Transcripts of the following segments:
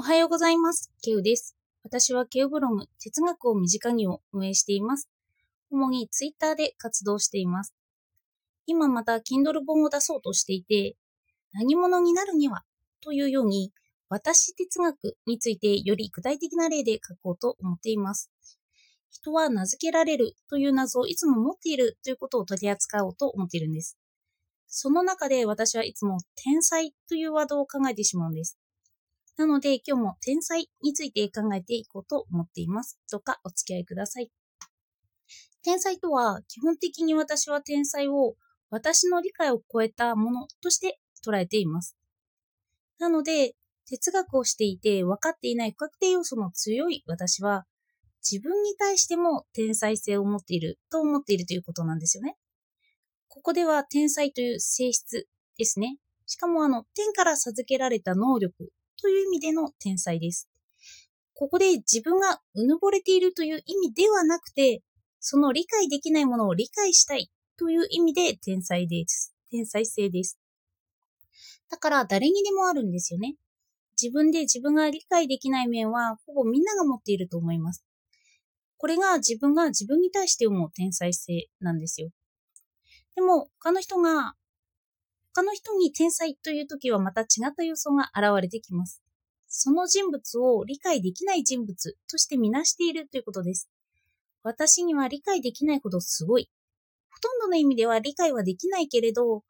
おはようございます。ケウです。私はケウブログ、哲学を身近にを運営しています。主にツイッターで活動しています。今また Kindle 本を出そうとしていて、何者になるにはというように、私哲学についてより具体的な例で書こうと思っています。人は名付けられるという謎をいつも持っているということを取り扱おうと思っているんです。その中で私はいつも天才というワードを考えてしまうんです。なので今日も天才について考えていこうと思っています。どうかお付き合いください。天才とは基本的に私は天才を私の理解を超えたものとして捉えています。なので哲学をしていて分かっていない不確定要素の強い私は自分に対しても天才性を持っていると思っているということなんですよね。ここでは天才という性質ですね。しかもあの天から授けられた能力という意味での天才です。ここで自分がうぬぼれているという意味ではなくて、その理解できないものを理解したいという意味で天才です。天才性です。だから誰にでもあるんですよね。自分で自分が理解できない面はほぼみんなが持っていると思います。これが自分が自分に対して思う天才性なんですよ。でも他の人が他の人に天才という時はまた違った予想が現れてきます。その人物を理解できない人物としてみなしているということです。私には理解できないほどすごい。ほとんどの意味では理解はできないけれど、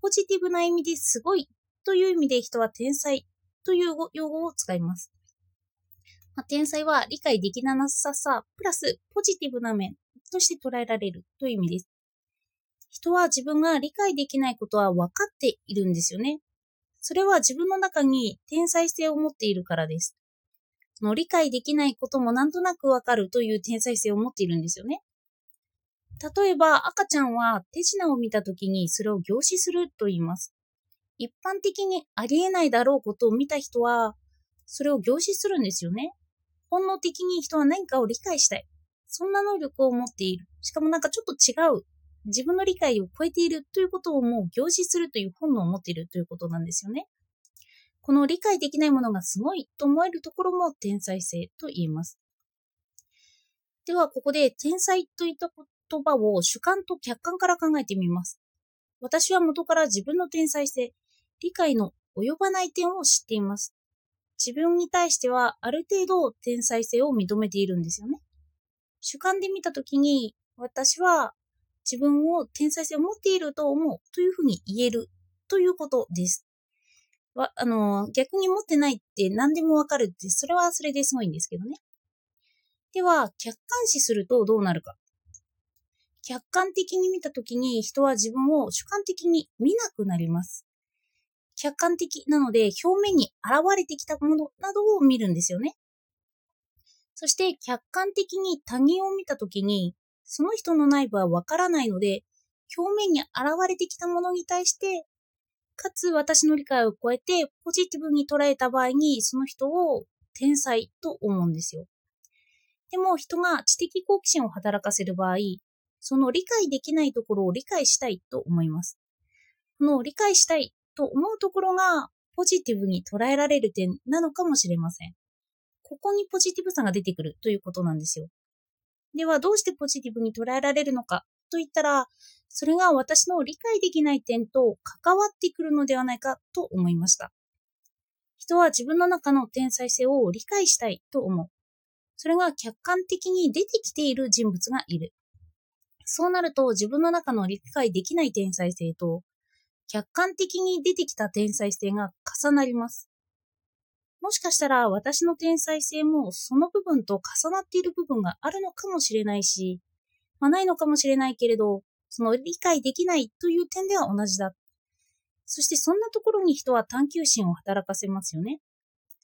ポジティブな意味ですごいという意味で人は天才という用語を使います。まあ、天才は理解できなささ、プラスポジティブな面として捉えられるという意味です。人は自分が理解できないことは分かっているんですよね。それは自分の中に天才性を持っているからです。その理解できないこともなんとなく分かるという天才性を持っているんですよね。例えば赤ちゃんは手品を見たときにそれを凝視すると言います。一般的にありえないだろうことを見た人はそれを凝視するんですよね。本能的に人は何かを理解したい。そんな能力を持っている。しかもなんかちょっと違う自分の理解を超えているということをもう凝視するという本能を持っているということなんですよね。この理解できないものがすごいと思えるところも天才性と言えます。では、ここで天才といった言葉を主観と客観から考えてみます。私は元から自分の天才性、理解の及ばない点を知っています。自分に対してはある程度天才性を認めているんですよね。主観で見たときに私は自分を天才性を持っていると思うというふうに言えるということです。わあの逆に持ってないって何でもわかるって、それはそれですごいんですけどね。では、客観視するとどうなるか。客観的に見たときに人は自分を主観的に見なくなります。客観的なので表面に現れてきたものなどを見るんですよね。そして客観的に他人を見たときにその人の内部はわからないので、表面に現れてきたものに対して、かつ私の理解を超えてポジティブに捉えた場合に、その人を天才と思うんですよ。でも人が知的好奇心を働かせる場合、その理解できないところを理解したいと思います。この理解したいと思うところがポジティブに捉えられる点なのかもしれません。ここにポジティブさが出てくるということなんですよ。ではどうしてポジティブに捉えられるのか？と言ったら、それが私の理解できない点と関わってくるのではないかと思いました。人は自分の中の天才性を理解したいと思う。それが客観的に出てきている人物がいる。そうなると自分の中の理解できない天才性と客観的に出てきた天才性が重なります。もしかしたら私の天才性もその部分と重なっている部分があるのかもしれないし、まあ、ないのかもしれないけれど、その理解できないという点では同じだ。そしてそんなところに人は探求心を働かせますよね。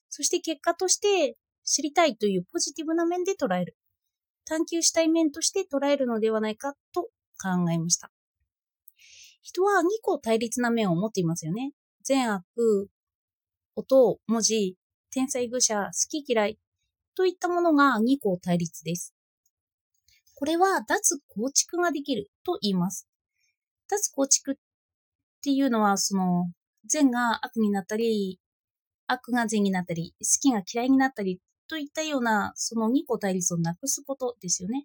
そして結果として知りたいというポジティブな面で捉える。探求したい面として捉えるのではないかと考えました。人は2個対立な面を持っていますよね。善悪、音、文字、天才愚者、好き嫌いといったものが2個対立です。これは脱構築ができると言います。脱構築っていうのは、その、善が悪になったり、悪が善になったり、好きが嫌いになったりといったような、その二個対立をなくすことですよね。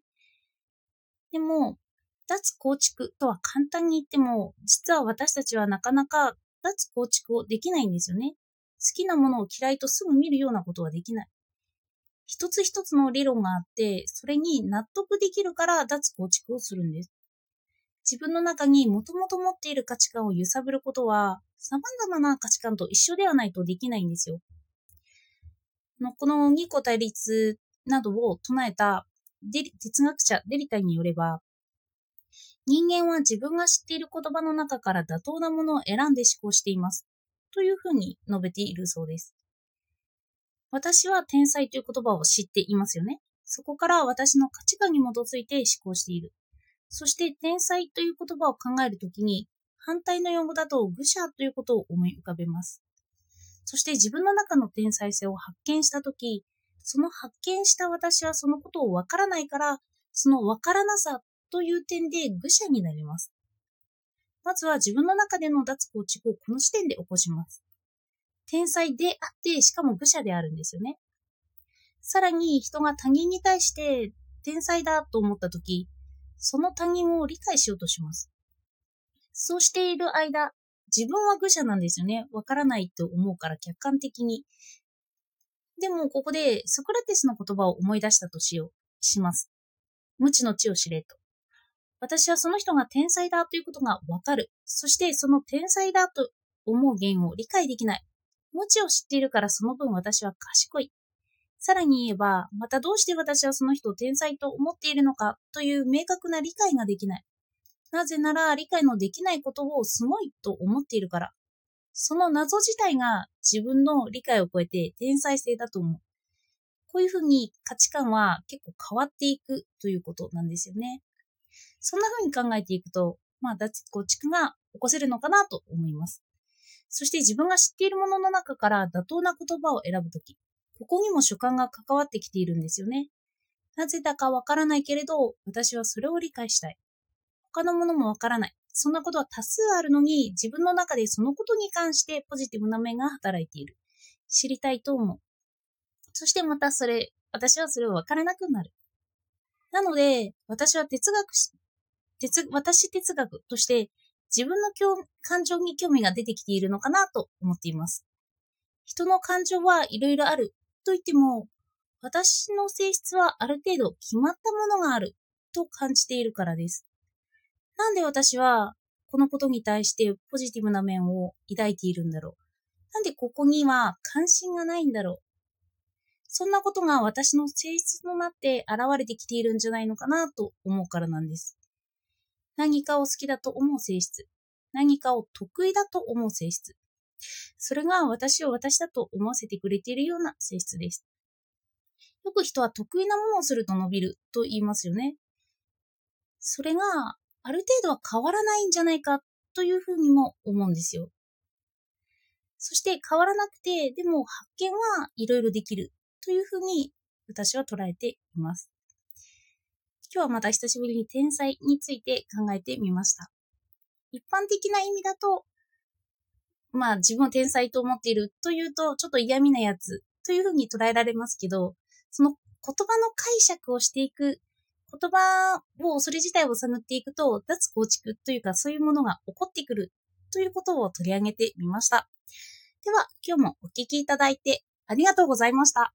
でも、脱構築とは簡単に言っても、実は私たちはなかなか脱構築をできないんですよね。好きなものを嫌いとすぐ見るようなことはできない。一つ一つの理論があって、それに納得できるから脱構築をするんです。自分の中にもともと持っている価値観を揺さぶることは、様々な価値観と一緒ではないとできないんですよ。この二個対立などを唱えた哲学者デリタによれば、人間は自分が知っている言葉の中から妥当なものを選んで思考しています。というふうに述べているそうです。私は天才という言葉を知っていますよね。そこから私の価値観に基づいて思考している。そして天才という言葉を考えるときに、反対の用語だと愚者ということを思い浮かべます。そして自分の中の天才性を発見したとき、その発見した私はそのことをわからないから、そのわからなさという点で愚者になります。まずは自分の中での脱構築をこの時点で起こします。天才であって、しかも愚者であるんですよね。さらに人が他人に対して天才だと思ったとき、その他人を理解しようとします。そうしている間、自分は愚者なんですよね。わからないと思うから客観的に。でも、ここでソクラテスの言葉を思い出したとしよう、します。無知の知を知れと。私はその人が天才だということがわかる。そしてその天才だと思う言を理解できない。無知を知っているからその分私は賢い。さらに言えば、またどうして私はその人を天才と思っているのかという明確な理解ができない。なぜなら理解のできないことをすごいと思っているから。その謎自体が自分の理解を超えて天才性だと思う。こういうふうに価値観は結構変わっていくということなんですよね。そんなふうに考えていくと、まあ、脱構築が起こせるのかなと思います。そして自分が知っているものの中から妥当な言葉を選ぶとき、ここにも主観が関わってきているんですよね。なぜだかわからないけれど、私はそれを理解したい。他のものもわからない。そんなことは多数あるのに、自分の中でそのことに関してポジティブな面が働いている。知りたいと思う。そしてまたそれ、私はそれをわからなくなる。なので、私は哲学哲、私哲学として自分の感情に興味が出てきているのかなと思っています。人の感情はいろいろあると言っても、私の性質はある程度決まったものがあると感じているからです。なんで私はこのことに対してポジティブな面を抱いているんだろうなんでここには関心がないんだろうそんなことが私の性質となって現れてきているんじゃないのかなと思うからなんです。何かを好きだと思う性質。何かを得意だと思う性質。それが私を私だと思わせてくれているような性質です。よく人は得意なものをすると伸びると言いますよね。それがある程度は変わらないんじゃないかというふうにも思うんですよ。そして変わらなくて、でも発見はいろいろできるというふうに私は捉えています。今日はまた久しぶりに天才について考えてみました。一般的な意味だと、まあ自分を天才と思っているというと、ちょっと嫌味なやつというふうに捉えられますけど、その言葉の解釈をしていく、言葉を、それ自体を探っていくと、脱構築というかそういうものが起こってくるということを取り上げてみました。では、今日もお聞きいただいてありがとうございました。